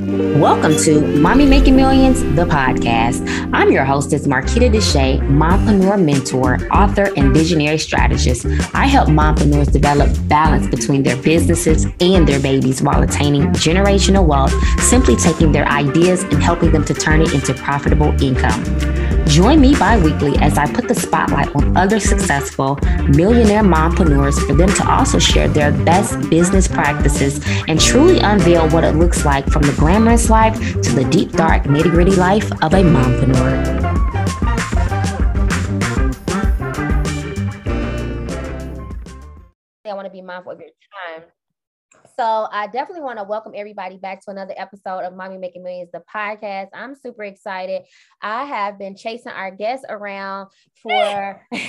Welcome to Mommy Making Millions, the podcast. I'm your hostess, Marquitta DaShae, mompreneur mentor, author, and visionary strategist. I help mompreneurs develop balance between their businesses and their babies while attaining generational wealth, simply taking their ideas and helping them to turn it into profitable income. Join me bi weekly as I put the spotlight on other successful millionaire mompreneurs for them to also share their best business practices and truly unveil what it looks like from the glamorous life to the deep, dark, nitty gritty life of a mompreneur. I want to be mindful of your time so I definitely want to welcome everybody back to another episode of Mommy Making Millions, the podcast. I'm super excited. I have been chasing our guests around for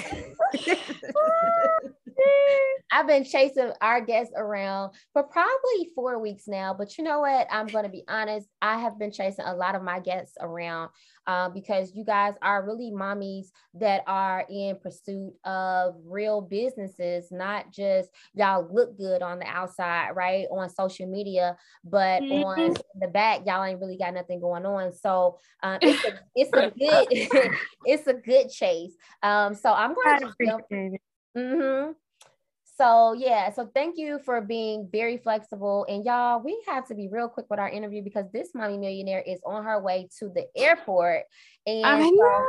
I've been chasing our guests around for probably four weeks now, but you know what? I'm going to be honest. I have been chasing a lot of my guests around uh, because you guys are really mommies that are in pursuit of real businesses, not just y'all look good on the outside, right? On social media, but mm-hmm. on the back, y'all ain't really got nothing going on. So um, it's a it's a good it's a good chase. Um, so I'm going to jump. Mm-hmm. So yeah, so thank you for being very flexible. And y'all, we have to be real quick with our interview because this mommy millionaire is on her way to the airport. And I know.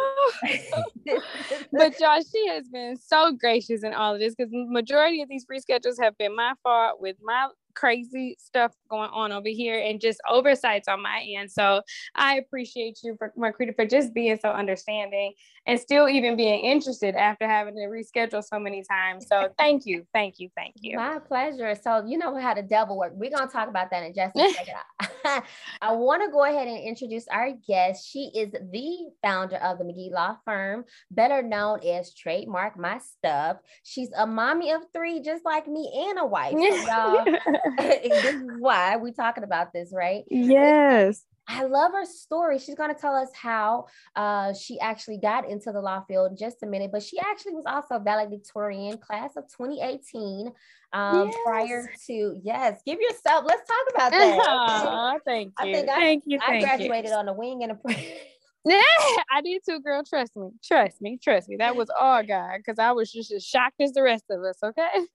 but y'all, she has been so gracious in all of this because majority of these free schedules have been my fault with my crazy stuff going on over here and just oversights on my end. So I appreciate you for Marquita for just being so understanding and still even being interested after having to reschedule so many times. So thank you, thank you, thank you. My pleasure. So you know how the devil work. We're gonna talk about that in just a second. I want to go ahead and introduce our guest. She is the founder of the McGee Law Firm, better known as Trademark My Stuff. She's a mommy of three, just like me, and a wife. So y'all, this is why we're talking about this, right? Yes. I love her story. She's going to tell us how uh, she actually got into the law field in just a minute, but she actually was also a valedictorian class of 2018 um, yes. prior to, yes, give yourself, let's talk about that. Oh, thank you. I think I, thank you. I graduated you. on a wing and a prayer. Yeah, I did too, girl. Trust me. Trust me. Trust me. That was all God because I was just as shocked as the rest of us. Okay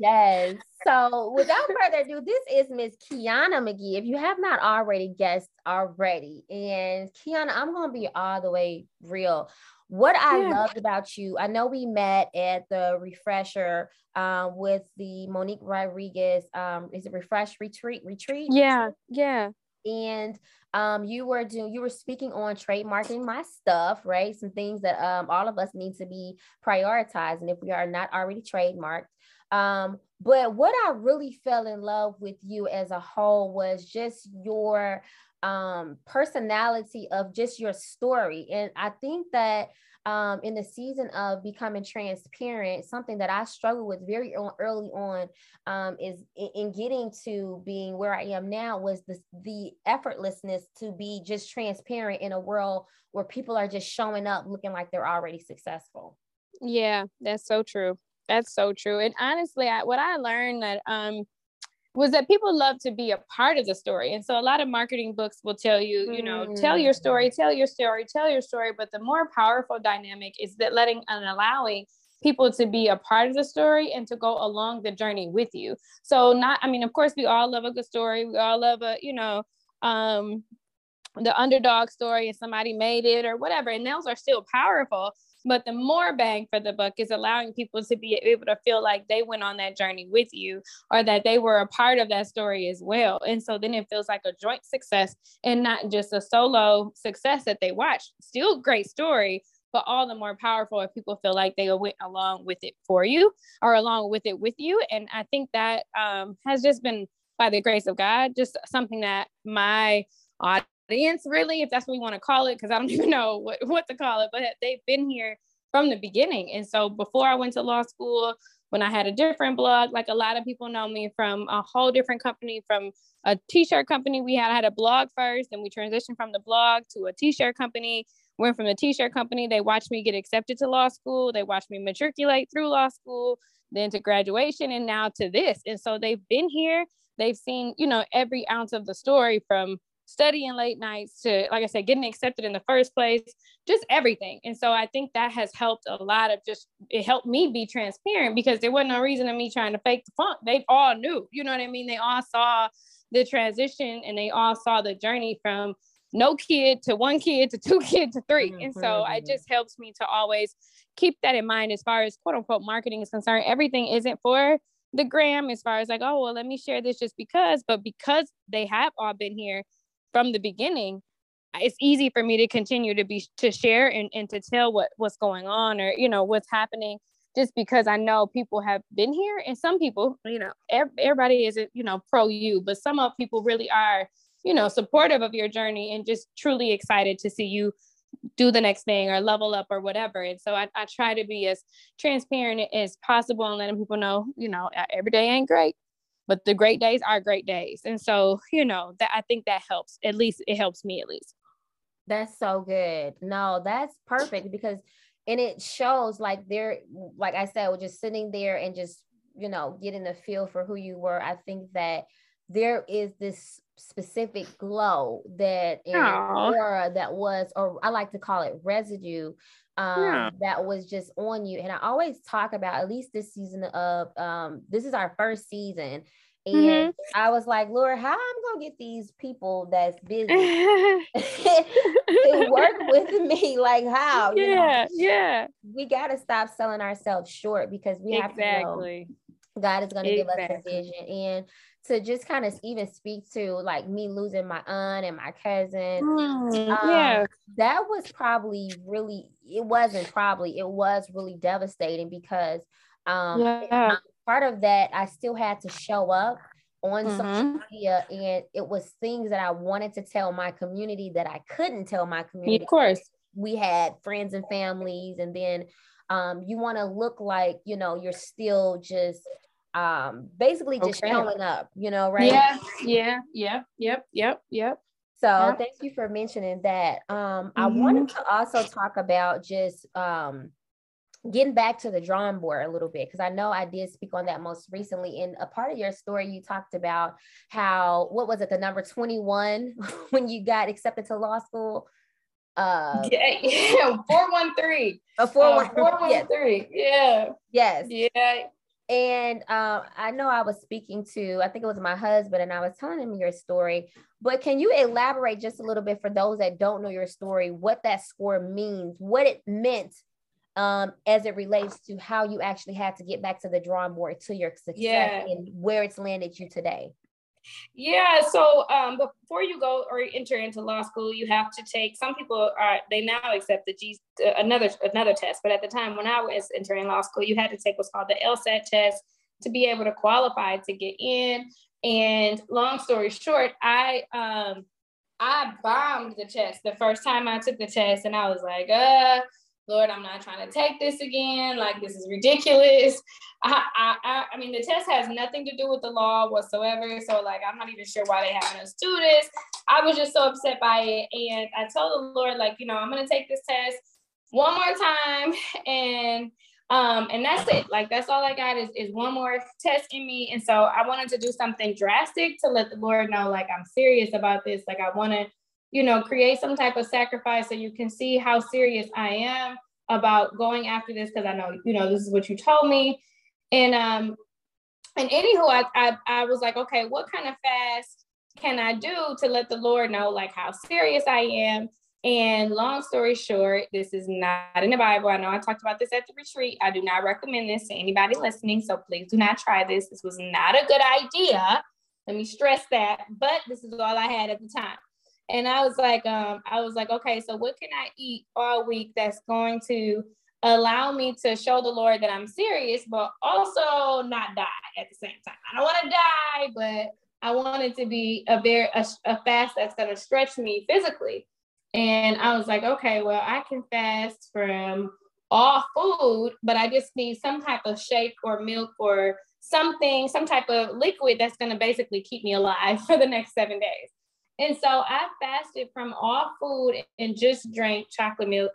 yes. So without further ado, this is Miss Kyona McGee. If you have not already guessed already, and Kyona, I'm gonna be all the way real. What I yeah. loved about you, I know we met at the refresher um, with the Monique Rodriguez. Um, is it refresh retreat retreat? Yeah, yeah. And um, you were doing you were speaking on trademarking my stuff, right? Some things that um, all of us need to be prioritized, and if we are not already trademarked. Um, but what I really fell in love with you as a whole was just your um, personality of just your story. And I think that um, in the season of becoming transparent, something that I struggled with very early on um, is in, in, getting to being where I am now was the, the effortlessness to be just transparent in a world where people are just showing up looking like they're already successful. Yeah, that's so true. That's so true. And honestly, I, what I learned that um was that people love to be a part of the story. And so a lot of marketing books will tell you, you know, mm. tell your story, tell your story, tell your story. But the more powerful dynamic is that letting and allowing people to be a part of the story and to go along the journey with you. So not, I mean, of course, we all love a good story. We all love a, you know, um, the underdog story and somebody made it or whatever. And those are still powerful. But the more bang for the buck is allowing people to be able to feel like they went on that journey with you or that they were a part of that story as well. And so then it feels like a joint success and not just a solo success that they watched. Still great story, but all the more powerful if people feel like they went along with it for you or along with it with you. And I think that um, has just been by the grace of God, just something that my audience audience, really, if that's what we want to call it, because I don't even know what, what to call it, but they've been here from the beginning. And so before I went to law school, when I had a different blog, like a lot of people know me from a whole different company, from a t-shirt company. We had had a blog first, and we transitioned from the blog to a t-shirt company. Went from the t-shirt company, they watched me get accepted to law school. They watched me matriculate through law school, then to graduation, and now to this. And so they've been here. They've seen, you know, every ounce of the story from studying late nights to like i said getting accepted in the first place just everything. And so i think that has helped a lot of just it helped me be transparent because there wasn't no reason of me trying to fake the funk. They all knew you know what i mean? They all saw the transition and they all saw the journey from no kid to one kid to two kids to 3 mm-hmm. and so it just helps me to always keep that in mind as far as quote unquote marketing is concerned. Everything isn't for the gram as far as like oh well let me share this just because but because they have all been here from the beginning it's easy for me to continue to be to share and, and to tell what what's going on or you know what's happening just because i know people have been here and some people you know everybody isn't you know pro you but some of people really are you know supportive of your journey and just truly excited to see you do the next thing or level up or whatever. And so I, I try to be as transparent as possible and letting people know you know every day ain't great but the great days are great days. And so you know that i think that helps at least it helps me at least. That's so good. No that's perfect because and it shows like they're like i said we're just sitting there and just you know getting a feel for who you were. I think that there is this specific glow that aura that was or i like to call it residue um, yeah. that was just on you. And I always talk about at least this season of um, this is our first season. And mm-hmm. I was like, Lord, how I'm gonna get these people that's busy to work with me? Like how? Yeah, you know? yeah. We gotta stop selling ourselves short because we have to know God is gonna exactly. give us a vision. And to just kind of even speak to like me losing my aunt and my cousin. Mm, um, yeah. That was probably really, it wasn't probably, it was really devastating because um, yeah. part of that, I still had to show up on mm-hmm. social media and it was things that I wanted to tell my community that I couldn't tell my community. Of course. We had friends and families and then um, you want to look like, you know, you're still just um basically just okay. showing up you know right? Yeah yeah yep yep yep yep. So yep. thank you for mentioning that. Um mm-hmm. i wanted to also talk about just um getting back to the drawing board a little bit because i know i did speak on that most recently in a part of your story you talked about how what was it the number 21 when you got accepted to law school? Uh yeah, yeah 413 a 413 uh, yeah. Yes. Yeah and uh, I know I was speaking to, I think it was my husband, and I was telling him your story. But can you elaborate just a little bit for those that don't know your story, what that score means, what it meant um, as it relates to how you actually had to get back to the drawing board to your success yeah. and where it's landed you today? Yeah. So um, before you go or enter into law school, you have to take. Some people are they now accept the G uh, another another test, but at the time when I was entering law school, you had to take what's called the LSAT test to be able to qualify to get in. And long story short, I um I bombed the test the first time I took the test, and I was like, uh Lord, I'm not trying to take this again. Like, this is ridiculous. I, I, I mean, the test has nothing to do with the law whatsoever. So, like, I'm not even sure why they having us do this. I was just so upset by it. And I told the Lord, like, you know, I'm going to take this test one more time. And, um, and that's it. Like, that's all I got is, is one more test in me. And so I wanted to do something drastic to let the Lord know, like, I'm serious about this. Like, I want to you know, create some type of sacrifice so you can see how serious I am about going after this because I know, you know, this is what you told me. And um, and anywho, I, I I was like, okay, what kind of fast can I do to let the Lord know like how serious I am? And long story short, this is not in the Bible. I know I talked about this at the retreat. I do not recommend this to anybody listening. So please do not try this. This was not a good idea. Let me stress that. But this is all I had at the time. And I was like, um, I was like, okay, so what can I eat all week that's going to allow me to show the Lord that I'm serious, but also not die at the same time. I don't want to die, but I want it to be a very a, a fast that's going to stretch me physically. And I was like, okay, well, I can fast from all food, but I just need some type of shake or milk or something, some type of liquid that's going to basically keep me alive for the next seven days. And so I fasted from all food and just drank chocolate milk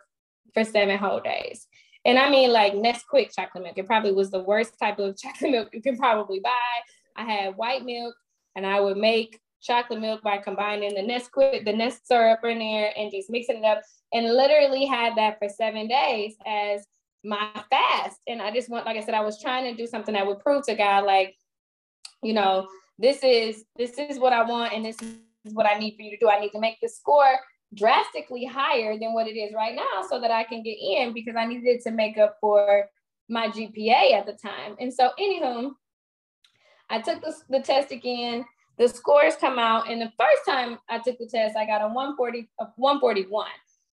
for seven whole days. And I mean, like Nesquik chocolate milk. It probably was the worst type of chocolate milk you can probably buy. I had white milk and I would make chocolate milk by combining the Nesquik, the Nest syrup in there and just mixing it up and literally had that for seven days as my fast. And I just want, like I said, I was trying to do something that would prove to God, like, you know, this is this is what I want and this is what I need for you to do. I need to make the score drastically higher than what it is right now so that I can get in because I needed to make up for my GPA at the time. And so, anywho, I took the, the test again. The scores come out, and the first time I took the test, I got a 140, a 141.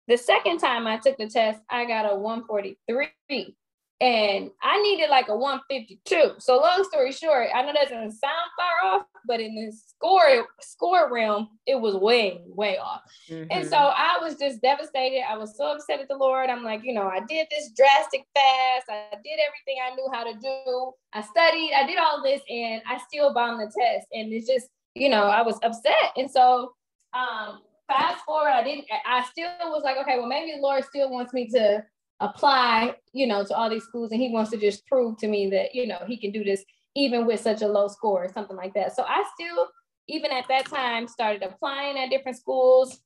The second time I took the test, I got a 143 and I needed like a 152. So long story short, I know that doesn't sound far off, but in the score score realm, it was way way off. Mm-hmm. And so I was just devastated. I was so upset at the Lord. I'm like, you know, I did this drastic fast. I did everything I knew how to do. I studied. I did all this, and I still bombed the test. And it's just, you know, I was upset. And so, um, fast forward, I didn't. I still was like, okay, well, maybe the Lord still wants me to apply, you know, to all these schools and he wants to just prove to me that, you know, he can do this even with such a low score or something like that. So I still, even at that time, started applying at different schools.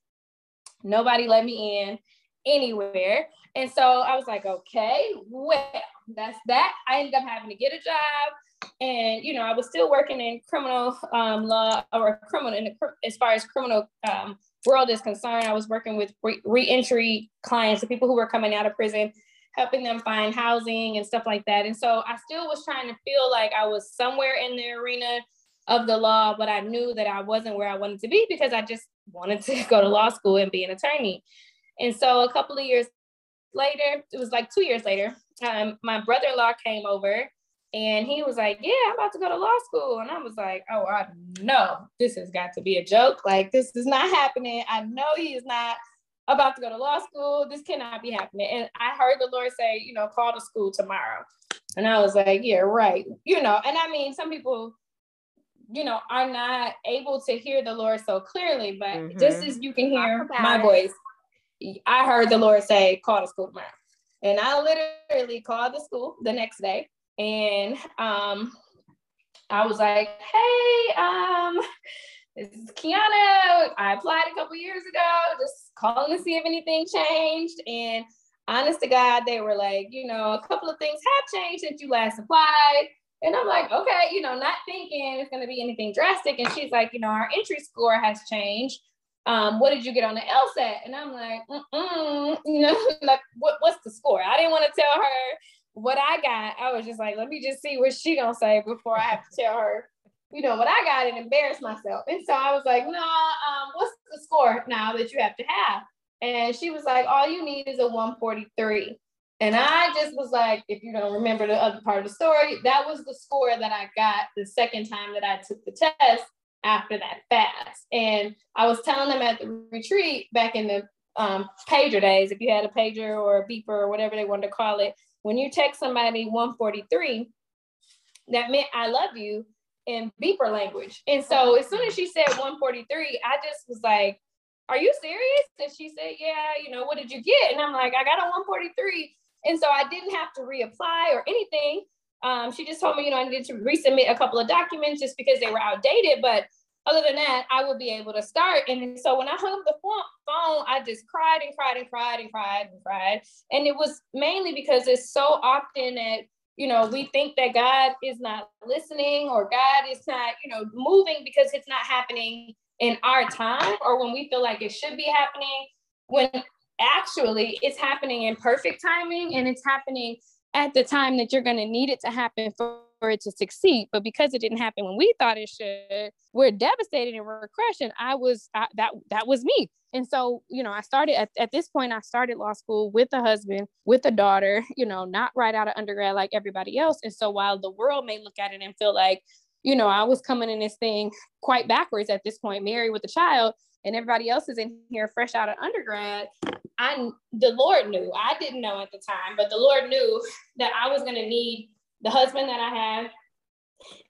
Nobody let me in anywhere. And so I was like, okay, well, that's that. I ended up having to get a job. And, you know, I was still working in criminal um, law or criminal, in the, as far as criminal um, world is concerned, I was working with re- reentry clients, the people who were coming out of prison, helping them find housing and stuff like that. And so I still was trying to feel like I was somewhere in the arena of the law, but I knew that I wasn't where I wanted to be because I just wanted to go to law school and be an attorney. And so a couple of years later, it was like two years later, um, my brother-in-law came over and he was like, Yeah, I'm about to go to law school. And I was like, Oh, I know this has got to be a joke. Like, this is not happening. I know he is not about to go to law school. This cannot be happening. And I heard the Lord say, You know, call the school tomorrow. And I was like, Yeah, right. You know, and I mean, some people, you know, are not able to hear the Lord so clearly, but mm-hmm. just as you can hear my voice, I heard the Lord say, Call the school tomorrow. And I literally called the school the next day and um, I was like, hey, um, this is Kyona. I applied a couple years ago, just calling to see if anything changed. And honest to God, they were like, you know, a couple of things have changed since you last applied. And I'm like, okay, you know, not thinking it's going to be anything drastic. And she's like, you know, our entry score has changed. Um, what did you get on the LSAT? And I'm like, Mm-mm, you know, like, what, what's the score? I didn't want to tell her what I got, I was just like, let me just see what she gonna say before I have to tell her, you know, what I got and embarrass myself. And so I was like, no, um, what's the score now that you have to have? And she was like, all you need is a 143. And I just was like, if you don't remember the other part of the story, that was the score that I got the second time that I took the test after that fast. And I was telling them at the retreat back in the um, pager days, if you had a pager or a beeper or whatever they wanted to call it, when you text somebody 143, that meant I love you in beeper language. And so as soon as she said 143, I just was like, Are you serious? And she said, Yeah, you know, what did you get? And I'm like, I got a 143. And so I didn't have to reapply or anything. Um, she just told me, you know, I needed to resubmit a couple of documents just because they were outdated. But other than that, I would be able to start. And so when I hung up the phone, I just cried and cried and cried and cried and cried. And it was mainly because it's so often that, you know, we think that God is not listening or God is not, you know, moving because it's not happening in our time or when we feel like it should be happening, when actually it's happening in perfect timing and it's happening at the time that you're going to need it to happen for it to succeed. But because it didn't happen when we thought it should, we're devastated and we're crushed. I was I, that that was me. And so, you know, I started at, at this point, I started law school with a husband, with a daughter, you know, not right out of undergrad like everybody else. And so while the world may look at it and feel like, you know, I was coming in this thing quite backwards at this point, married with a child, and everybody else is in here fresh out of undergrad. I the Lord knew. I didn't know at the time, but the Lord knew that I was going to need the husband that I have,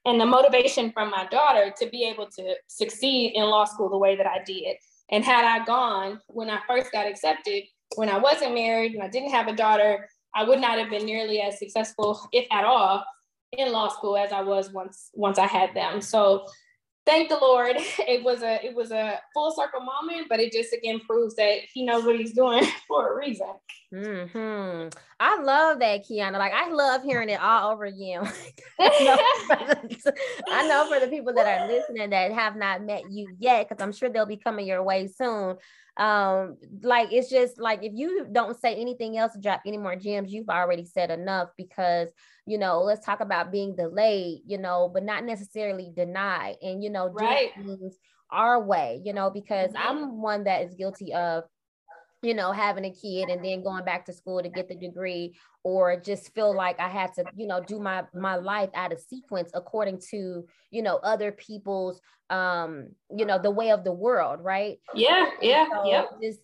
and the motivation from my daughter to be able to succeed in law school the way that I did. And had I gone when I first got accepted, when I wasn't married and I didn't have a daughter, I would not have been nearly as successful, if at all, in law school as I was once once I had them. So thank the Lord. It was a it was a full circle moment, but it just again proves that He knows what He's doing for a reason. Hmm. I love that, Kyona. Like I love hearing it all over again. I know for the people that are listening that have not met you yet, because I'm sure they'll be coming your way soon um like it's just like if you don't say anything else drop any more gems you've already said enough because you know let's talk about being delayed you know but not necessarily denied and you know right. things our way you know because mm-hmm. i'm one that is guilty of you know, having a kid and then going back to school to get the degree, or just feel like I had to, you know, do my my life out of sequence according to, you know, other people's um, you know, the way of the world, right? Yeah, yeah, so yeah. Just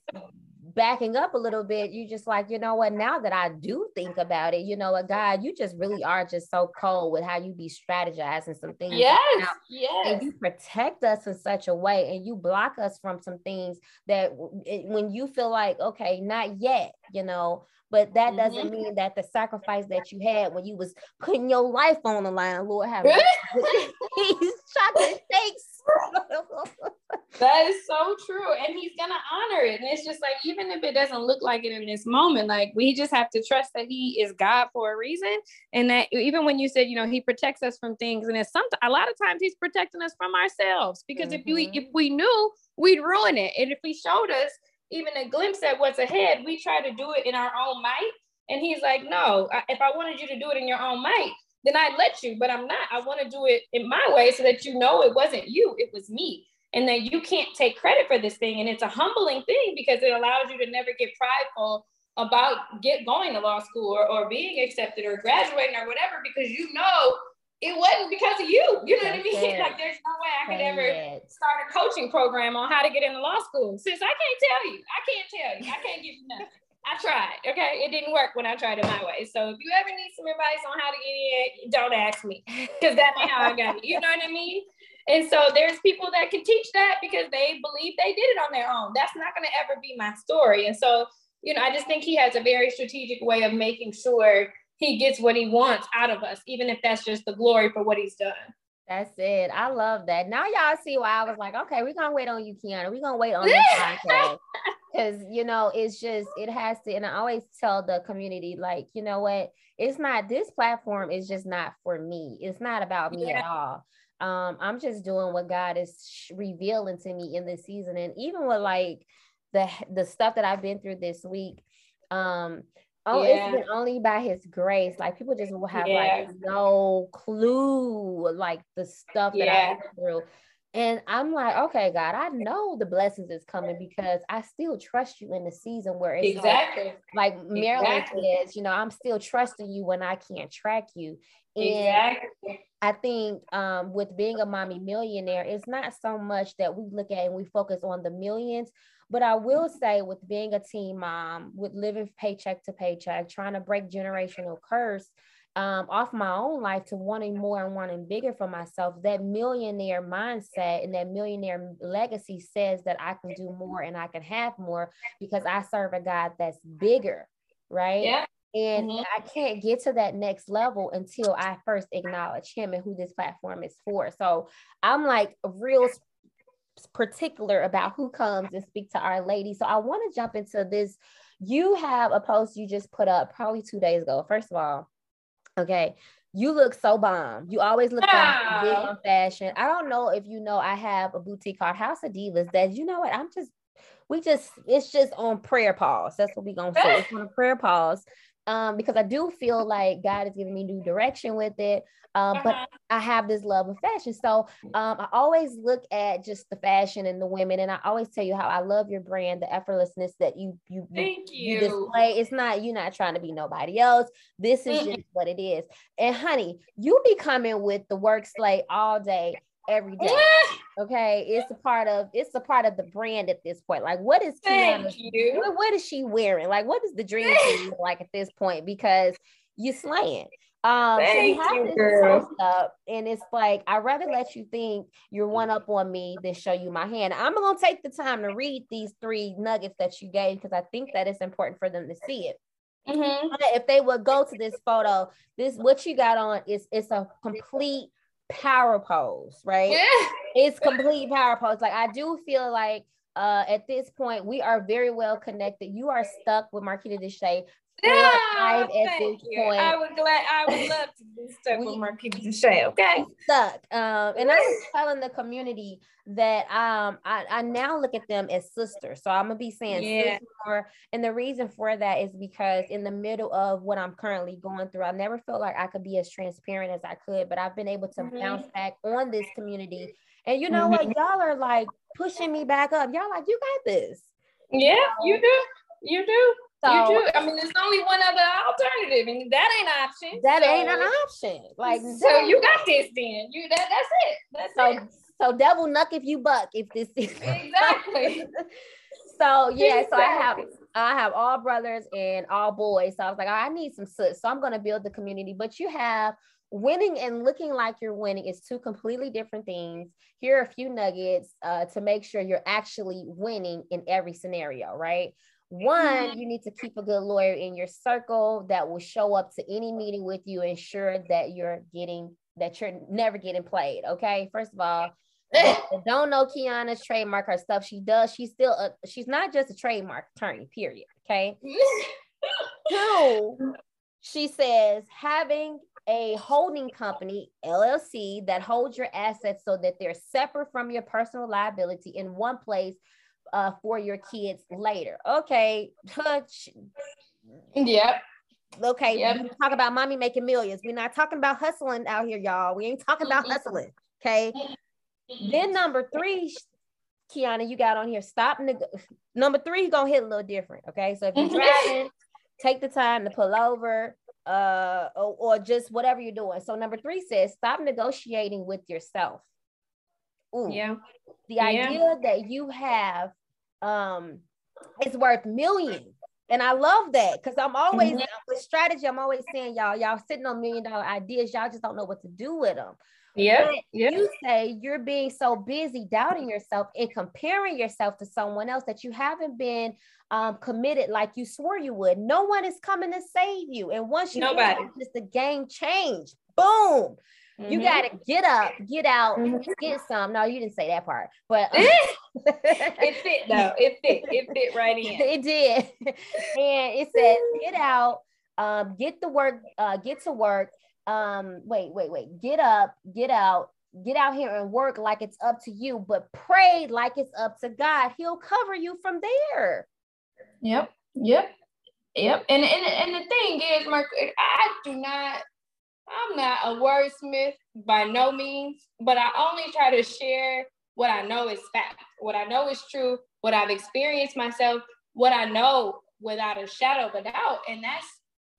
backing up a little bit, you just like, you know what, now that I do think about it, you know what, God, you just really are just so cold with how you be strategizing some things. Yes, yes. And you protect us in such a way and you block us from some things that when you feel like, okay, not yet, you know, but that doesn't mm-hmm. mean that the sacrifice that you had when you was putting your life on the line, Lord have. He's chocolate shakes. that is so true. And he's gonna honor it. And it's just like, even if it doesn't look like it in this moment, like we just have to trust that he is God for a reason. And that even when you said, you know, he protects us from things, and it's sometimes a lot of times he's protecting us from ourselves. Because mm-hmm. if we if we knew, we'd ruin it. And if he showed us even a glimpse at what's ahead, we try to do it in our own might. And he's like, no, if I wanted you to do it in your own might, then I'd let you, but I'm not. I want to do it in my way so that you know it wasn't you, it was me. And that you can't take credit for this thing. And it's a humbling thing because it allows you to never get prideful about get going to law school or, or being accepted or graduating or whatever, because you know it wasn't because of you. You know That's what I mean? It. Like there's no way I could ever it. start a coaching program on how to get into law school. Since I can't tell you, I can't tell you, I can't give you nothing. I tried. Okay, it didn't work when I tried it my way. So if you ever need some advice on how to get in, don't ask me because that ain't how I got it. You know what I mean? And so there's people that can teach that because they believe they did it on their own. That's not going to ever be my story. And so, you know, I just think he has a very strategic way of making sure he gets what he wants out of us, even if that's just the glory for what he's done. That's it. I love that. Now y'all see why I was like, okay, we're gonna wait on you, Kyona. We're gonna wait on this podcast. Cause you know, it's just it has to, and I always tell the community, like, you know what, it's not this platform is just not for me. It's not about me yeah. at all. Um, I'm just doing what God is revealing to me in this season. And even with like the the stuff that I've been through this week, um, Oh, yeah. it's been only by his grace. Like people just will have yeah. like no clue, like the stuff that yeah. I went through. And I'm like, okay, God, I know the blessings is coming because I still trust you in the season where it's exactly like, like Marilyn exactly. says, you know, I'm still trusting you when I can't track you. And exactly. I think um, with being a mommy millionaire, it's not so much that we look at and we focus on the millions, but I will say, with being a teen mom, with living paycheck to paycheck, trying to break generational curse um, off my own life to wanting more and wanting bigger for myself, that millionaire mindset and that millionaire legacy says that I can do more and I can have more because I serve a God that's bigger, right? Yeah. And mm-hmm. I can't get to that next level until I first acknowledge him and who this platform is for. So I'm like real particular about who comes and speak to our lady. So I want to jump into this. You have a post you just put up probably two days ago. First of all, okay, you look so bomb. You always look yeah. big on fashion. I don't know if you know I have a boutique called House of Divas that you know what I'm just we just it's just on prayer pause. That's what we gonna say. It's on a prayer pause um, because I do feel like God is giving me new direction with it. Um, but uh-huh. I have this love of fashion. So um, I always look at just the fashion and the women, and I always tell you how I love your brand, the effortlessness that you you Thank you. you display. It's not you're not trying to be nobody else. This is just what it is. And honey, you be coming with the work slate all day every day. Okay, it's a part of it's a part of the brand at this point. Like, what is Kyona? What, what is she wearing? Like, what is the dream team like at this point? Because you slaying. Um, Thank so you, girl. Up, and it's like I'd rather let you think you're one up on me than show you my hand. I'm gonna take the time to read these three nuggets that you gave because I think that it's important for them to see it. Mm-hmm. If they would go to this photo, this what you got on is it's a complete power pose, right? Yeah. It's complete power pose. Like I do feel like uh, at this point, we are very well connected. You are stuck with Marquitta DaShae yeah, thank you. Point. I would glad I would love to be stuck we, with Marquitta DaShae. Okay. Stuck. Um, and I was telling the community that um I, I now look at them as sisters. So I'm gonna be saying yeah. sister. And the reason for that is because in the middle of what I'm currently going through, I never felt like I could be as transparent as I could, but I've been able to mm-hmm. bounce back on this community. And you know mm-hmm. what? Y'all are like pushing me back up. Y'all like, you got this. Yeah, you do. You do. So, you do. I mean, there's only one other alternative, and that ain't an option. That so, ain't an option. Like, so you got this then. You that that's it. That's so, it. So devil nuck if you buck. If this is exactly. so yeah, exactly. so I have I have all brothers and all boys. So I was like, I need some sis. So I'm gonna build the community. But you have winning and looking like you're winning is two completely different things. Here are a few nuggets uh, to make sure you're actually winning in every scenario, right? One, mm-hmm. you need to keep a good lawyer in your circle that will show up to any meeting with you, ensure that you're getting that you're never getting played. Okay. First of all, don't know Kyona's trademark, her stuff she does. She's still a she's not just a trademark attorney, period. Okay. Two, she says having a holding company, LLC, that holds your assets so that they're separate from your personal liability in one place uh, for your kids later. Okay. Touch. Yep. Okay. Yep. We talk about mommy making millions. We're not talking about hustling out here, y'all. We ain't talking about hustling. Okay. Then number three, Kyona, you got on here. Stop. Neg- number three, gonna hit a little different. Okay. So if you're driving, take the time to pull over, uh, or, or just whatever you're doing. So number three says stop negotiating with yourself. Ooh. Yeah. The idea yeah. that you have um is worth millions. And I love that because I'm always mm-hmm. with strategy. I'm always saying, y'all, y'all sitting on million dollar ideas. Y'all just don't know what to do with them. Yeah. Yep. You say you're being so busy doubting yourself and comparing yourself to someone else that you haven't been um, committed like you swore you would. No one is coming to save you. And once you nobody, just the game change. Boom. Mm-hmm. You got to get up, get out, mm-hmm. get some. No, you didn't say that part, but um, it fit though. It fit. It fit right in. It did, and it said, "Get out, um, get the work, uh, get to work." Um, wait, wait, wait. Get up, get out, get out here and work like it's up to you, but pray like it's up to God. He'll cover you from there. Yep. Yep. Yep. And and and the thing is, Mark, I do not I'm not a wordsmith by no means, but I only try to share what I know is fact, what I know is true, what I've experienced myself, what I know without a shadow of a doubt. And that's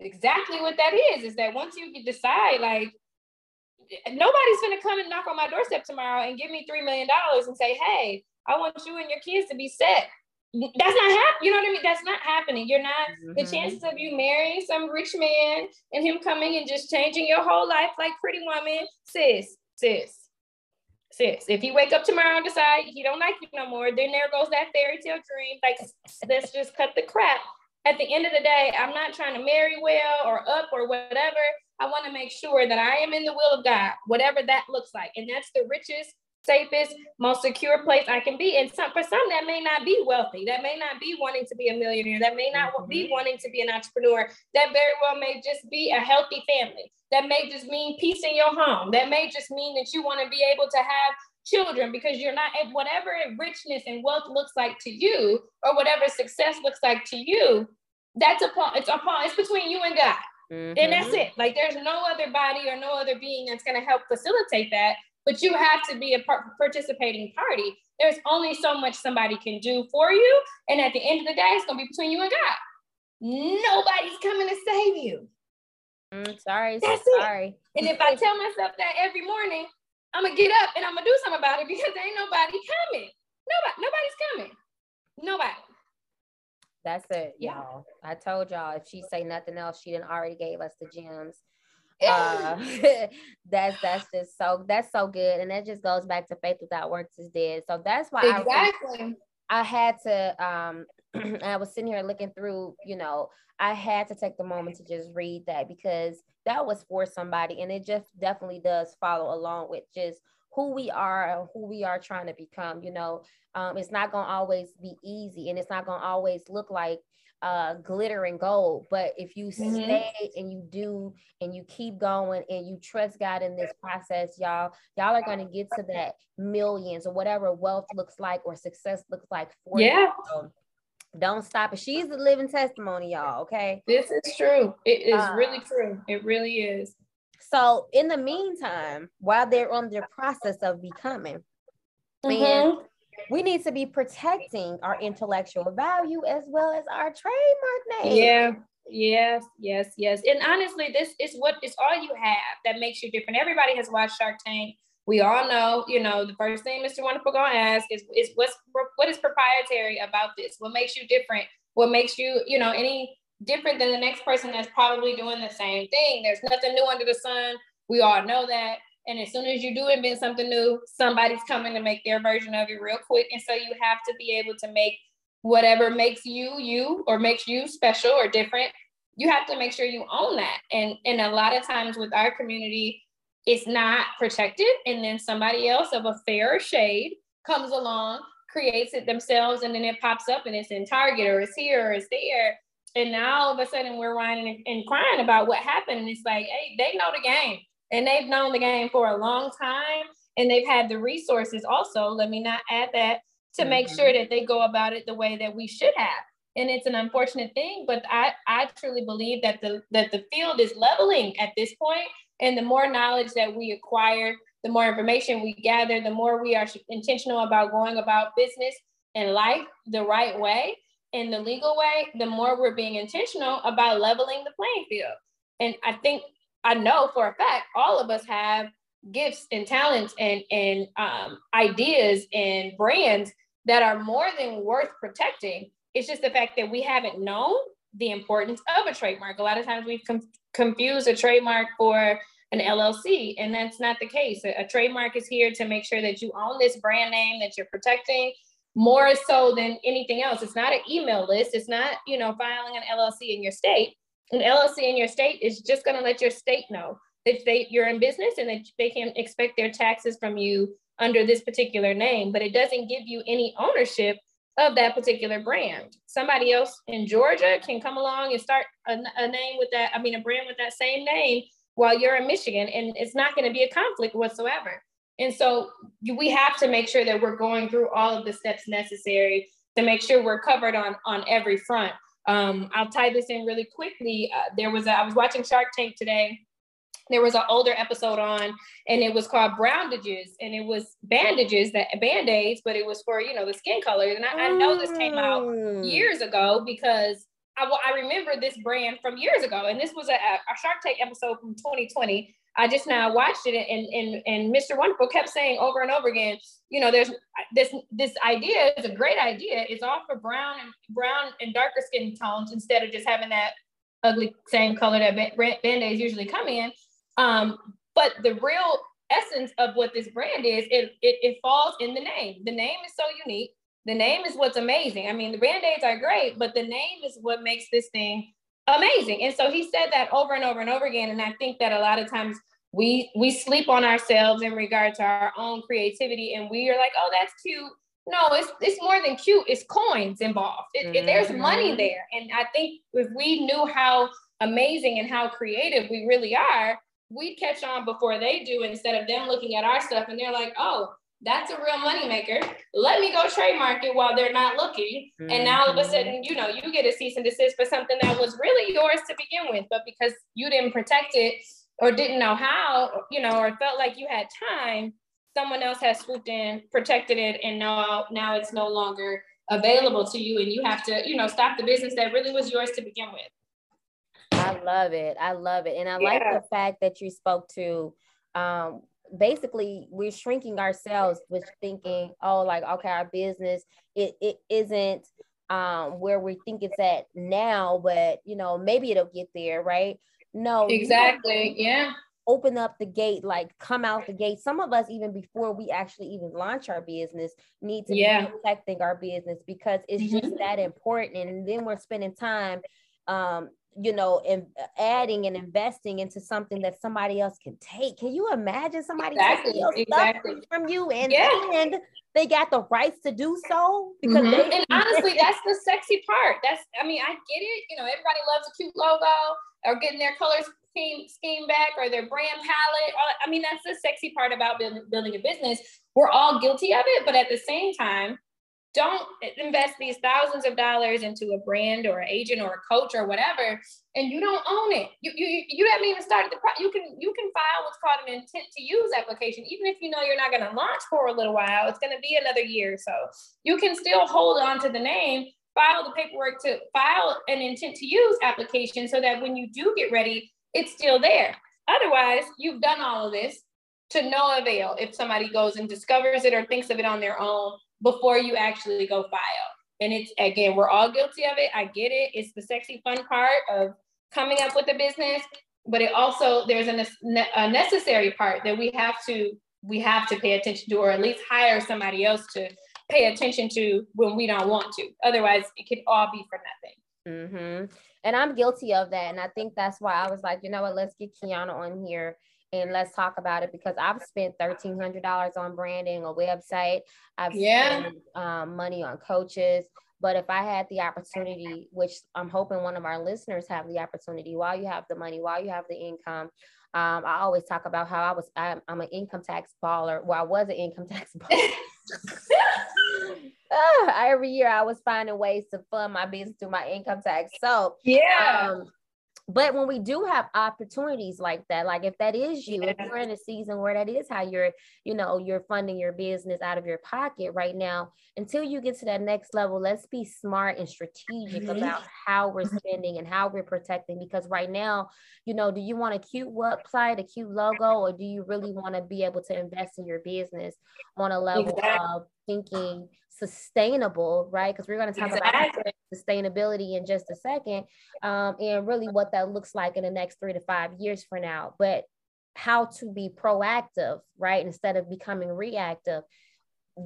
exactly what that is, is that once you decide, like, nobody's gonna come and knock on my doorstep tomorrow and give me $3 million and say, hey, I want you and your kids to be set that's not happening. You know what I mean? That's not happening. You're not mm-hmm. the chances of you marrying some rich man and him coming and just changing your whole life like pretty woman, sis, sis, sis. If you wake up tomorrow and decide he don't like you no more, then there goes that fairy tale dream. Like let's just cut the crap. At the end of the day, I'm not trying to marry well or up or whatever. I want to make sure that I am in the will of God, whatever that looks like. And that's the richest safest, most secure place I can be. And some for some that may not be wealthy, that may not be wanting to be a millionaire, that may not mm-hmm. be wanting to be an entrepreneur. That very well may just be a healthy family. That may just mean peace in your home. That may just mean that you want to be able to have children because you're not at whatever richness and wealth looks like to you, or whatever success looks like to you. That's upon it's upon it's between you and God. Mm-hmm. And that's it. Like there's no other body or no other being that's going to help facilitate that but you have to be a participating party. There's only so much somebody can do for you. And at the end of the day, it's going to be between you and God. Nobody's coming to save you. Mm, sorry. That's sorry. It. And if I tell myself that every morning, I'm going to get up and I'm going to do something about it because ain't nobody coming. Nobody, nobody's coming. Nobody. That's it, y'all. I told y'all if she say nothing else, she didn't already gave us the gems uh, that's that's just so that's so good and that just goes back to faith without works is dead so that's why exactly I, I had to um I was sitting here looking through, you know, I had to take the moment to just read that because that was for somebody. And it just definitely does follow along with just who we are and who we are trying to become. You know, um, it's not going to always be easy and it's not going to always look like uh, glitter and gold. But if you mm-hmm. stay and you do and you keep going and you trust God in this process, y'all, y'all are going to get to that millions or whatever wealth looks like or success looks like for yeah. you. Don't stop it. She's a living testimony, y'all. Okay. This is true. It is uh, really true. It really is. So in the meantime, while they're on their process of becoming, mm-hmm we need to be protecting our intellectual value as well as our trademark name. Yeah. Yes, yes, yes. And honestly, this is what is all you have that makes you different. Everybody has watched Shark Tank. We all know, you know, the first thing Mr. Wonderful gonna ask is, is what's what is proprietary about this? What makes you different? What makes you, you know, any different than the next person that's probably doing the same thing? There's nothing new under the sun. We all know that. And as soon as you do invent something new, somebody's coming to make their version of it real quick. And so you have to be able to make whatever makes you you or makes you special or different. You have to make sure you own that. And and a lot of times with our community, it's not protected. And then somebody else of a fair shade comes along, creates it themselves, and then it pops up and it's in Target or it's here or it's there. And now all of a sudden we're whining and crying about what happened. And it's like, hey, they know the game and they've known the game for a long time and they've had the resources also let me not add that to mm-hmm. make sure that they go about it the way that we should have and it's an unfortunate thing but i i truly believe that the that the field is leveling at this point and the more knowledge that we acquire the more information we gather the more we are intentional about going about business and life the right way in the legal way the more we're being intentional about leveling the playing field and i think I know for a fact all of us have gifts and talents and and um, ideas and brands that are more than worth protecting. It's just the fact that we haven't known the importance of a trademark. A lot of times we've com- confused a trademark for an LLC, and that's not the case. A, a trademark is here to make sure that you own this brand name that you're protecting more so than anything else. It's not an email list. It's not, you know, filing an LLC in your state an LLC in your state is just going to let your state know if they you're in business and that they can expect their taxes from you under this particular name, but it doesn't give you any ownership of that particular brand. Somebody else in Georgia can come along and start a, a name with that, I mean, a brand with that same name while you're in Michigan, and it's not going to be a conflict whatsoever. And so we have to make sure that we're going through all of the steps necessary to make sure we're covered on, on every front. Um, I'll tie this in really quickly. Uh, there was a, I was watching Shark Tank today. There was an older episode on, and it was called Browndages, and it was bandages that band aids, but it was for you know the skin colors. And I, I know this came out mm. years ago because I, I remember this brand from years ago, and this was a, a Shark Tank episode from 2020. I just now watched it, and and and Mr. Wonderful kept saying over and over again, you know, there's this this idea is a great idea. It's all for brown and brown and darker skin tones instead of just having that ugly same color that band-aids usually come in. Um, but the real essence of what this brand is, it, it it falls in the name. The name is so unique. The name is what's amazing. I mean, the band-aids are great, but the name is what makes this thing amazing. And so he said that over and over and over again. And I think that a lot of times we we sleep on ourselves in regard to our own creativity, and we are like, oh, that's cute. No, it's it's more than cute. It's coins involved. It, mm-hmm. it, there's money mm-hmm. there, and I think if we knew how amazing and how creative we really are, we'd catch on before they do instead of them looking at our stuff and they're like, oh, that's a real moneymaker. Let me go trademark it while they're not looking. Mm-hmm. And now all of a mm-hmm. sudden, you know, you get a cease and desist for something that was really yours to begin with, but because you didn't protect it or didn't know how, you know, or felt like you had time, someone else has swooped in, protected it, and now now it's no longer available to you, and you have to, you know, stop the business that really was yours to begin with. I love it. I love it, and I yeah. like the fact that you spoke to. Um, basically we're shrinking ourselves with thinking oh like okay our business it, it isn't um where we think it's at now but you know maybe it'll get there right no exactly yeah open up the gate, like come out the gate. Some of us, even before we actually even launch our business, need to yeah. be protecting our business because it's mm-hmm. just that important. And then we're spending time um, you know, in, adding and investing into something that somebody else can take. Can you imagine somebody exactly, taking exactly. stuff from you and, yeah. and they got the rights to do so? Because mm-hmm. they- and honestly, that's the sexy part. That's I mean, I get it. You know, everybody loves a cute logo or getting their colors scheme, scheme back or their brand palette. I mean, that's the sexy part about building, building a business. We're all guilty of it, but at the same time, don't invest these thousands of dollars into a brand or an agent or a coach or whatever and you don't own it. You you, you haven't even started the pro- you can you can file what's called an intent to use application. Even if you know you're not going to launch for a little while it's going to be another year so. You can still hold on to the name file the paperwork to file an intent to use application so that when you do get ready it's still there. Otherwise you've done all of this to no avail if somebody goes and discovers it or thinks of it on their own before you actually go file. And it's again, we're all guilty of it. I get it. It's the sexy fun part of coming up with a business, but it also there's a, a necessary part that we have to we have to pay attention to, or at least hire somebody else to pay attention to when we don't want to. Otherwise, it could all be for nothing. Mm-hmm. And I'm guilty of that. And I think that's why I was like, you know what, let's get Kyona on here and let's talk about it because I've spent thirteen hundred dollars on branding, a website. I've yeah. spent um, money on coaches. But if I had the opportunity, which I'm hoping one of our listeners have the opportunity, while you have the money, while you have the income, um, I always talk about how I was I'm, I'm, an income tax baller. Well, I was an income tax baller. uh, every year I was finding ways to fund my business through my income tax. So yeah, um, but when we do have opportunities like that like if that is you yeah. if you're in a season where that is how you're you know you're funding your business out of your pocket right now until you get to that next level let's be smart and strategic mm-hmm. about how we're mm-hmm. spending and how we're protecting because right now you know do you want a cute website a cute logo or do you really want to be able to invest in your business on a level exactly. of thinking sustainable, right? Because we're going to talk exactly. about sustainability in just a second, um, and really what that looks like in the next three to five years for now. But how to be proactive, right, instead of becoming reactive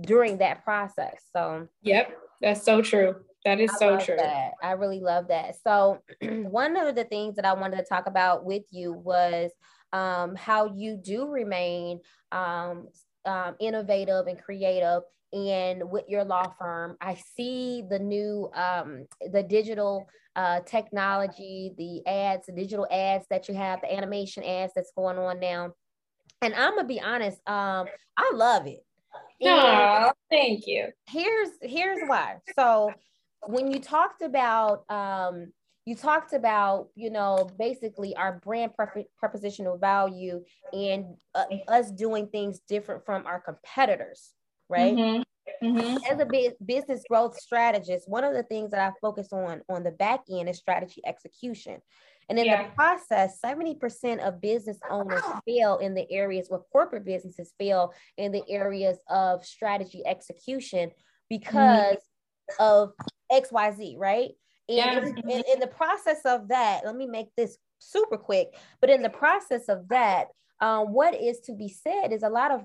during that process. So, yep, that's so true. That is I so true. That. I really love that. So, one of the things that I wanted to talk about with you was um, how you do remain um, um, innovative and creative and with your law firm i see the new um, the digital uh, technology the ads the digital ads that you have the animation ads that's going on now. And i'm gonna be honest um, i love it. No thank you. here's here's why. So when you talked about um, you talked about you know basically our brand propositional value and uh, us doing things different from our competitors right? Mm-hmm. Mm-hmm. As a business growth strategist, one of the things that I focus on on the back end is strategy execution. And in yeah. the process, 70% of business owners fail in the areas where corporate businesses fail in the areas of strategy execution because mm-hmm. of XYZ, right? And yeah. in, in, in, the process of that, let me make this super quick, but in the process of that, um, what is to be said is a lot of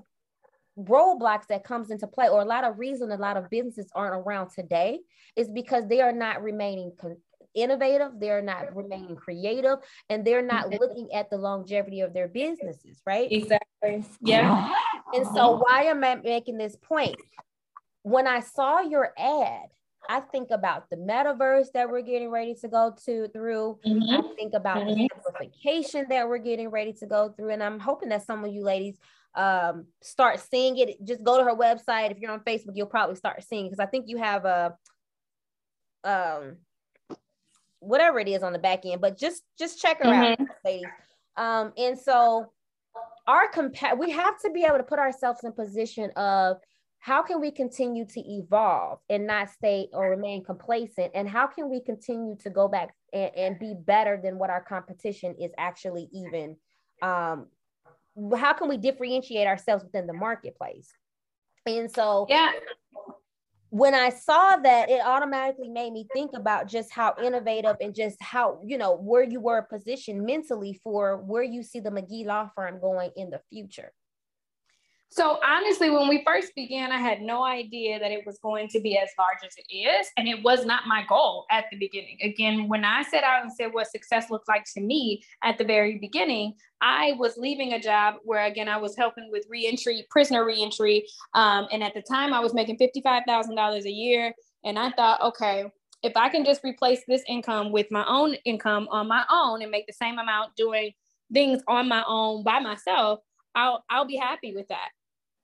roadblocks that comes into play or a lot of reason a lot of businesses aren't around today is because they are not remaining con- innovative they're not remaining creative and they're not looking at the longevity of their businesses right exactly yeah and so why am i making this point when i saw your ad I think about the metaverse that we're getting ready to go to through. Mm-hmm. I think about mm-hmm. the amplification that we're getting ready to go through. And I'm hoping that some of you ladies um, start seeing it. Just go to her website. If you're on Facebook, you'll probably start seeing because I think you have a um whatever it is on the back end, but just just check her mm-hmm. out, ladies. Um, and so our compa- we have to be able to put ourselves in position of how can we continue to evolve and not stay or remain complacent and how can we continue to go back and, and be better than what our competition is actually even um, how can we differentiate ourselves within the marketplace? And so yeah. when I saw that, it automatically made me think about just how innovative and just how, you know, where you were positioned mentally for where you see the McGee Law Firm going in the future. So honestly, when we first began, I had no idea that it was going to be as large as it is. And it was not my goal at the beginning. Again, when I set out and said what success looked like to me at the very beginning, I was leaving a job where, again, I was helping with reentry, prisoner reentry. Um, and at the time, I was making $55,000 a year. And I thought, okay, if I can just replace this income with my own income on my own and make the same amount doing things on my own by myself, I'll I'll be happy with that.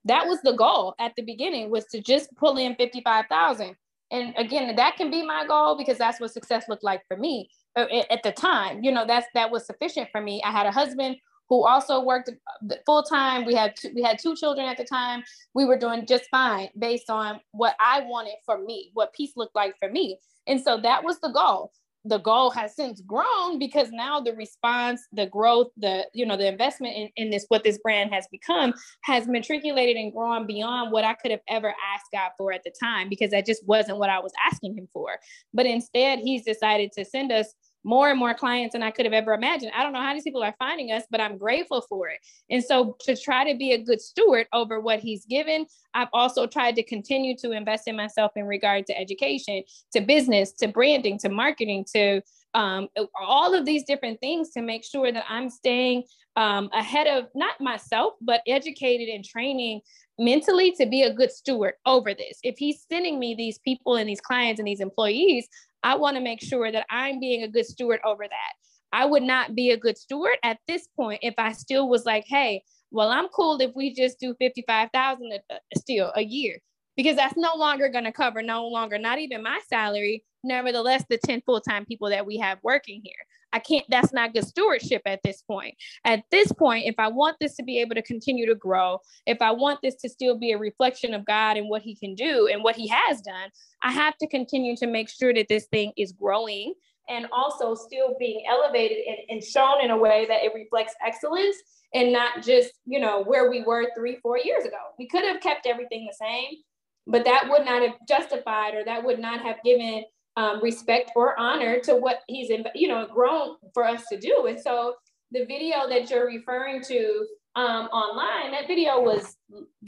That was the goal at the beginning was to just pull in 55,000. And again, that can be my goal because that's what success looked like for me uh, at the time. You know, that's that was sufficient for me. I had a husband who also worked uh, full time. We had two, we had two children at the time. We were doing just fine based on what I wanted for me, what peace looked like for me. And so that was the goal the goal has since grown because now the response the growth the you know the investment in, in this what this brand has become has matriculated and grown beyond what i could have ever asked god for at the time because that just wasn't what i was asking him for. But instead he's decided to send us more and more clients than I could have ever imagined. I don't know how these people are finding us, but I'm grateful for it. And so to try to be a good steward over what he's given, I've also tried to continue to invest in myself in regard to education, to business, to branding, to marketing, to um, all of these different things to make sure that I'm staying um, ahead of not myself, but educated and training mentally to be a good steward over this. If he's sending me these people and these clients and these employees, I want to make sure that I'm being a good steward over that. I would not be a good steward at this point if I still was like, hey, well, I'm cool if we just do 55,000 still a year because that's no longer going to cover no longer not even my salary nevertheless the 10 full-time people that we have working here i can't that's not good stewardship at this point. At this point if i want this to be able to continue to grow if i want this to still be a reflection of god and what he can do and what he has done i have to continue to make sure that this thing is growing and also still being elevated and, and shown in a way that it reflects excellence and not just you know where we were three four years ago. We could have kept everything the same but that would not have justified or that would not have given um, respect or honor to what he's you know grown for us to do. And so the video that you're referring to um, online that video was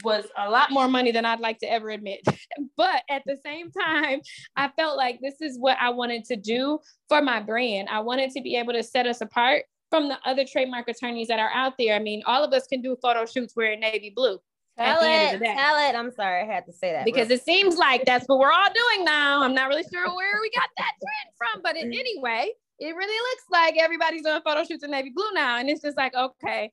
was a lot more money than i'd like to ever admit. But at the same time i felt like this is what i wanted to do for my brand. I wanted to be able to set us apart from the other trademark attorneys that are out there. I mean all of us can do photo shoots. Wearing navy blue Tell it, tell it. I'm sorry, I had to say that because bro. it seems like that's what we're all doing now. I'm not really sure where we got that trend from, but it, anyway, it really looks like everybody's doing photo shoots in navy blue now, and it's just like okay,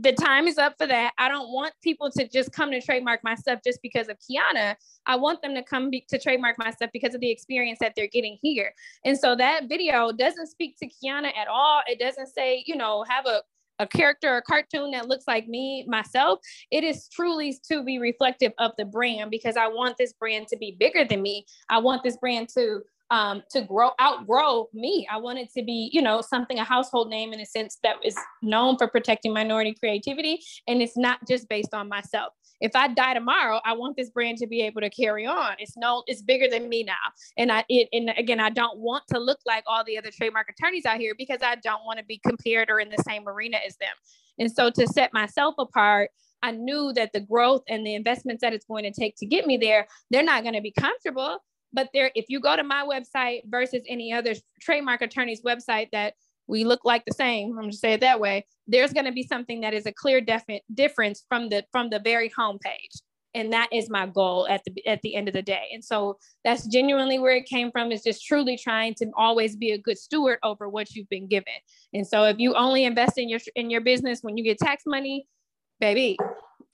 the time is up for that. I don't want people to just come to trademark my stuff just because of Kyona. I want them to come be, to trademark my stuff because of the experience that they're getting here. And so that video doesn't speak to Kyona at all. It doesn't say, you know, have a a character or cartoon that looks like me myself it is truly to be reflective of the brand because i want this brand to be bigger than me i want this brand to um, to grow outgrow me. I want it to be, you know, something a household name in a sense that is known for protecting minority creativity, and it's not just based on myself. If I die tomorrow, I want this brand to be able to carry on. It's no, it's bigger than me now, and I it and again, I don't want to look like all the other trademark attorneys out here because I don't want to be compared or in the same arena as them. And so to set myself apart. I knew that the growth and the investments that it's going to take to get me there, they're not going to be comfortable but there if you go to my website versus any other trademark attorney's website that we look like the same i'm just say it that way there's going to be something that is a clear definite difference from the from the very homepage and that is my goal at the at the end of the day. And so that's genuinely where it came from is just truly trying to always be a good steward over what you've been given. And so if you only invest in your in your business when you get tax money baby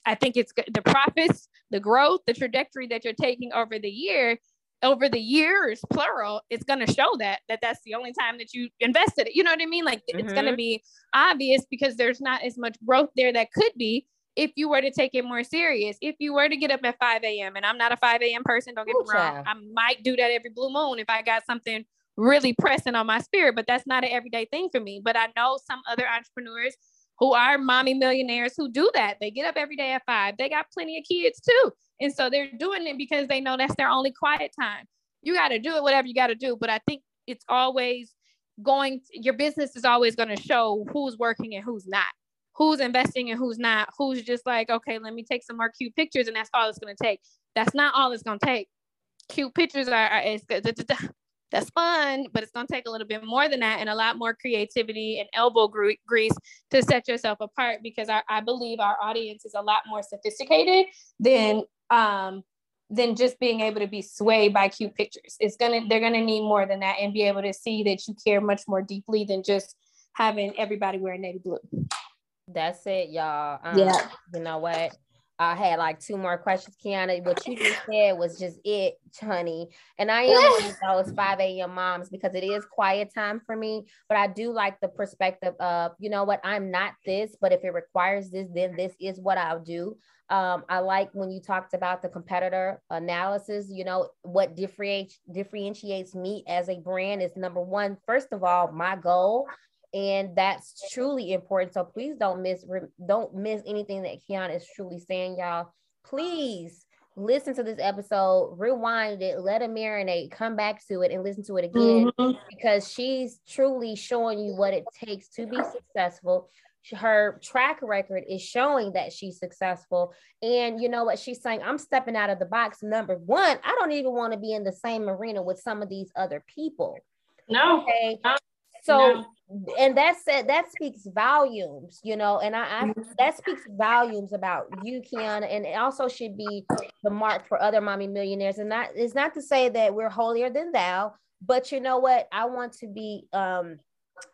i think it's the profits the growth the trajectory that you're taking over the year over the years plural it's going to show that that that's the only time that you invested it you know what i mean? Like mm-hmm. it's going to be obvious because there's not as much growth there that could be if you were to take it more serious. If you were to get up at 5 a.m and i'm not a 5 a.m person don't get Ooh, me wrong child. i might do that every blue moon if i got something really pressing on my spirit but that's not an everyday thing for me. But i know some other entrepreneurs who are mommy millionaires who do that. They get up every day at five they got plenty of kids too And so they're doing it because they know that's their only quiet time. You got to do it, whatever you got to do. But I think it's always going, your business is always going to show who's working and who's not, who's investing and who's not, who's just like, okay, let me take some more cute pictures and that's all it's going to take. That's not all it's going to take. Cute pictures are, are it's, that's fun, but it's going to take a little bit more than that and a lot more creativity and elbow grease to set yourself apart because I believe our audience is a lot more sophisticated than um, than just being able to be swayed by cute pictures. It's gonna they're gonna need more than that and be able to see that you care much more deeply than just having everybody wear navy blue. That's it, y'all. Um, yeah. You know what? I had like two more questions, Kyona. What you just said was just it, honey. And I am one of those 5 a.m. moms because it is quiet time for me. But I do like the perspective of, you know what, I'm not this, but if it requires this, then this is what I'll do. Um, I like when you talked about the competitor analysis, you know, what differentiates differentiates me as a brand is number one, first of all, my goal and that's truly important. So please don't miss don't miss anything that Kyona is truly saying, y'all. Please listen to this episode, rewind it, let it marinate, come back to it, and listen to it again mm-hmm. because she's truly showing you what it takes to be successful. Her track record is showing that she's successful. And you know what? She's saying, I'm stepping out of the box. Number one, I don't even want to be in the same arena with some of these other people. No. Okay. No. So no and that said that speaks volumes you know and I, I, mm-hmm. that speaks volumes about you Kyona and it also should be the mark for other mommy millionaires and that is not to say that we're holier than thou but you know what i want to be um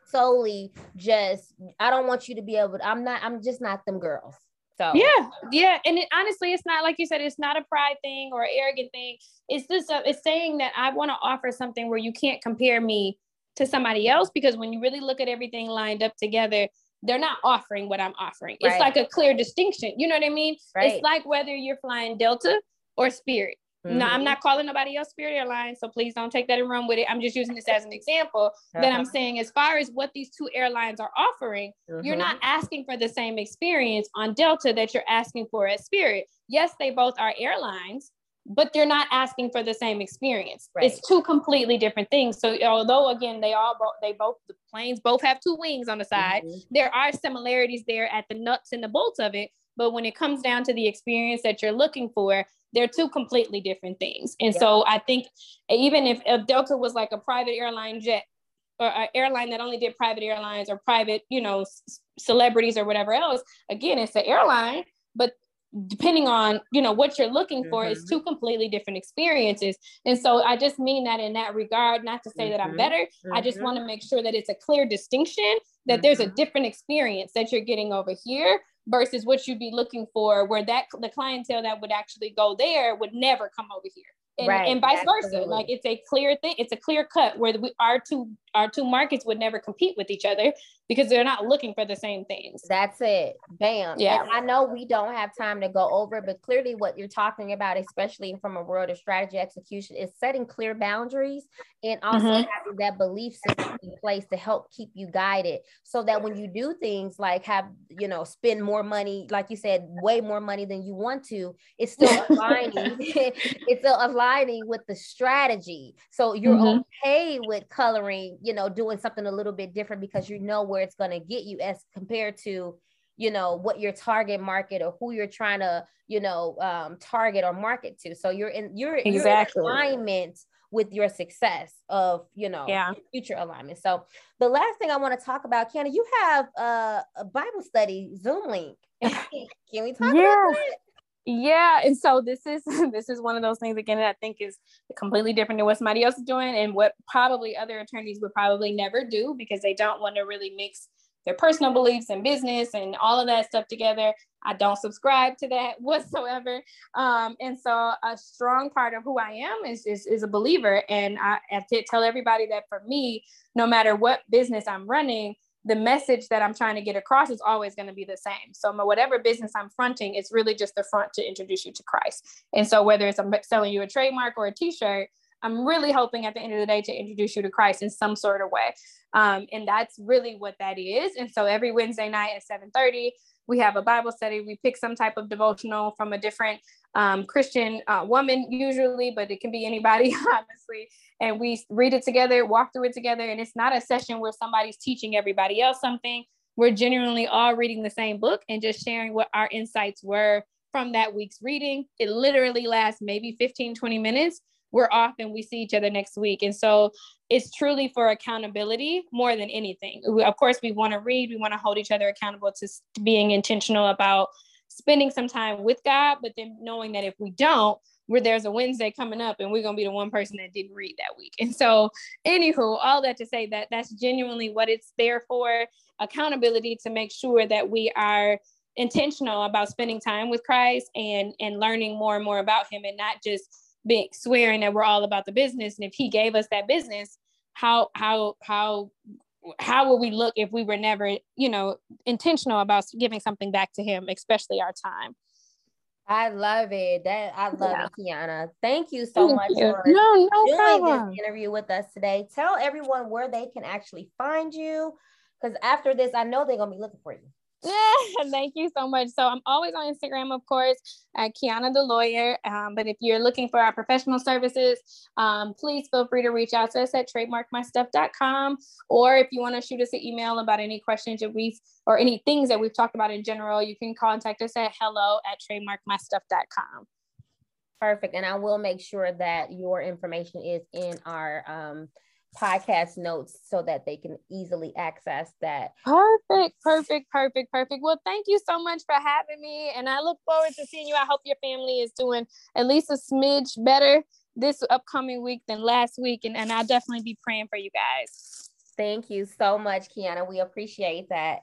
solely just i don't want you to be able to i'm not i'm just not them girls so yeah, yeah, and it, honestly, it's not like you said. It's not a pride thing or arrogant thing. It's just a, it's saying that I want to offer something where you can't compare me to somebody else because when you really look at everything lined up together they're not offering what i'm offering right. it's like a clear distinction you know what i mean right. it's like whether you're flying delta or spirit mm-hmm. no i'm not calling nobody else spirit airlines so please don't take that and run with it i'm just using this as an example uh-huh. that i'm saying as far as what these two airlines are offering mm-hmm. you're not asking for the same experience on delta that you're asking for at spirit yes they both are airlines but they're not asking for the same experience. Right. It's two completely different things. So although again they all they both the planes both have two wings on the side, mm-hmm. there are similarities there at the nuts and the bolts of it. But when it comes down to the experience that you're looking for, they're two completely different things. And yeah. so I think even if, if Delta was like a private airline jet or an airline that only did private airlines or private, you know, c- celebrities or whatever else, again, it's an airline, but depending on you know what you're looking for mm-hmm. is two completely different experiences and so i just mean that in that regard not to say mm-hmm. that i'm mm-hmm. better mm-hmm. i just mm-hmm. want to make sure that it's a clear distinction that there's a mm-hmm. different experience that you're getting over here versus what you'd be looking for where that the clientele that would actually go there would never come over here and, right, and vice absolutely. versa. Like it's a clear thing. It's a clear cut where we, our two our two markets would never compete with each other because they're not looking for the same things. That's it. Bam. Yeah. And I know we don't have time to go over, but clearly what you're talking about, especially from a world of strategy execution, is setting clear boundaries and also mm-hmm. having that belief system in place to help keep you guided so that when you do things like have, you know, spend more money, like you said, way more money than you want to, it's still aligning. it's still aligning with the strategy. So you're mm-hmm. okay with coloring you know, doing something a little bit different because you know where it's going to get you as compared to, you know, what your target market or who you're trying to, you know, um, target or market to. So you're in, you're, exactly. You're in alignment with your success of, you know, yeah. future alignment. So the last thing I want to talk about, Kyona, you have a, a Bible study Zoom link. Can we talk yeah. about that? Yeah and so this is this is one of those things again that i think is completely different than what somebody else is doing and what probably other attorneys would probably never do because they don't want to really mix their personal beliefs and business and all of that stuff together. I don't subscribe to that whatsoever. Um, and so a strong part of who i am is, is, is a believer. And i to tell everybody that for me no matter what business i'm running the message that I'm trying to get across is always going to be the same. So whatever business I'm fronting, it's really just the front to introduce you to Christ. And so whether it's I'm selling you a trademark or a t-shirt, I'm really hoping at the end of the day to introduce you to Christ in some sort of way. Um, and that's really what that is. And so every Wednesday night at 7:30, We have a Bible study. We pick some type of devotional from a different um, Christian uh, woman, usually, but it can be anybody, honestly. And we read it together, walk through it together. And it's not a session where somebody's teaching everybody else something. We're genuinely all reading the same book and just sharing what our insights were from that week's reading. It literally lasts maybe 15, 20 minutes. We're off and we see each other next week. And so it's truly for accountability more than anything. Of course, we want to read, we want to hold each other accountable to being intentional about spending some time with God, but then knowing that if we don't, where there's a Wednesday coming up and we're gonna be the one person that didn't read that week. And so, anywho, all that to say that that's genuinely what it's there for accountability to make sure that we are intentional about spending time with Christ and and learning more and more about him and not just being swearing that we're all about the business and if he gave us that business how how how how would we look if we were never you know intentional about giving something back to him especially our time I love it. That I love yeah. it, Kyona. Thank you so Thank much you. for no, no doing problem. this interview with us today. Tell everyone where they can actually find you, because after this, I know they're gonna be looking for you. Yeah, thank you so much. So I'm always on Instagram, of course, at Kyona the Lawyer. Um, but if you're looking for our professional services, um, please feel free to reach out to us at trademarkmystuff.com. Or if you want to shoot us an email about any questions that we've or any things that we've talked about in general, you can contact us at hello at trademarkmystuff.com. Perfect. And I will make sure that your information is in our um, podcast notes so that they can easily access that. Perfect, perfect, perfect, perfect. Well, thank you so much for having me. And I look forward to seeing you. I hope your family is doing at least a smidge better this upcoming week than last week. And, and I'll definitely be praying for you guys. Thank you so much, Kyona. We appreciate that.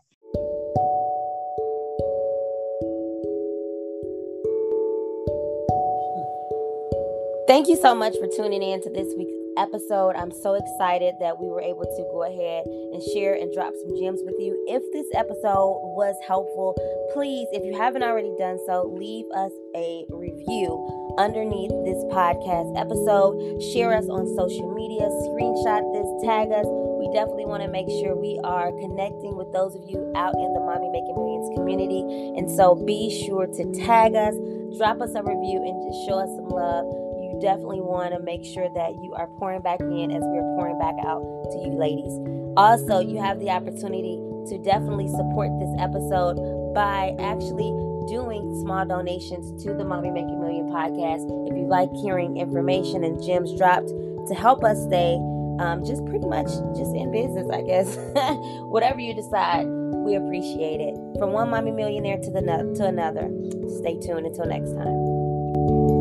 Thank you so much for tuning in to this week's episode. I'm so excited that we were able to go ahead and share and drop some gems with you. If this episode was helpful, please, if you haven't already done so, leave us a review underneath this podcast episode. Share us on social media, screenshot this, tag us. We definitely want to make sure we are connecting with those of you out in the Mommy Making Millions community. And so be sure to tag us, drop us a review, and just show us some love definitely want to make sure that you are pouring back in as we're pouring back out to you ladies. Also, you have the opportunity to definitely support this episode by actually doing small donations to the Mommy Making Million podcast. If you like hearing information and gems dropped to help us stay um, just pretty much just in business, I guess. Whatever you decide, we appreciate it. From one mommy millionaire to the to another. Stay tuned until next time.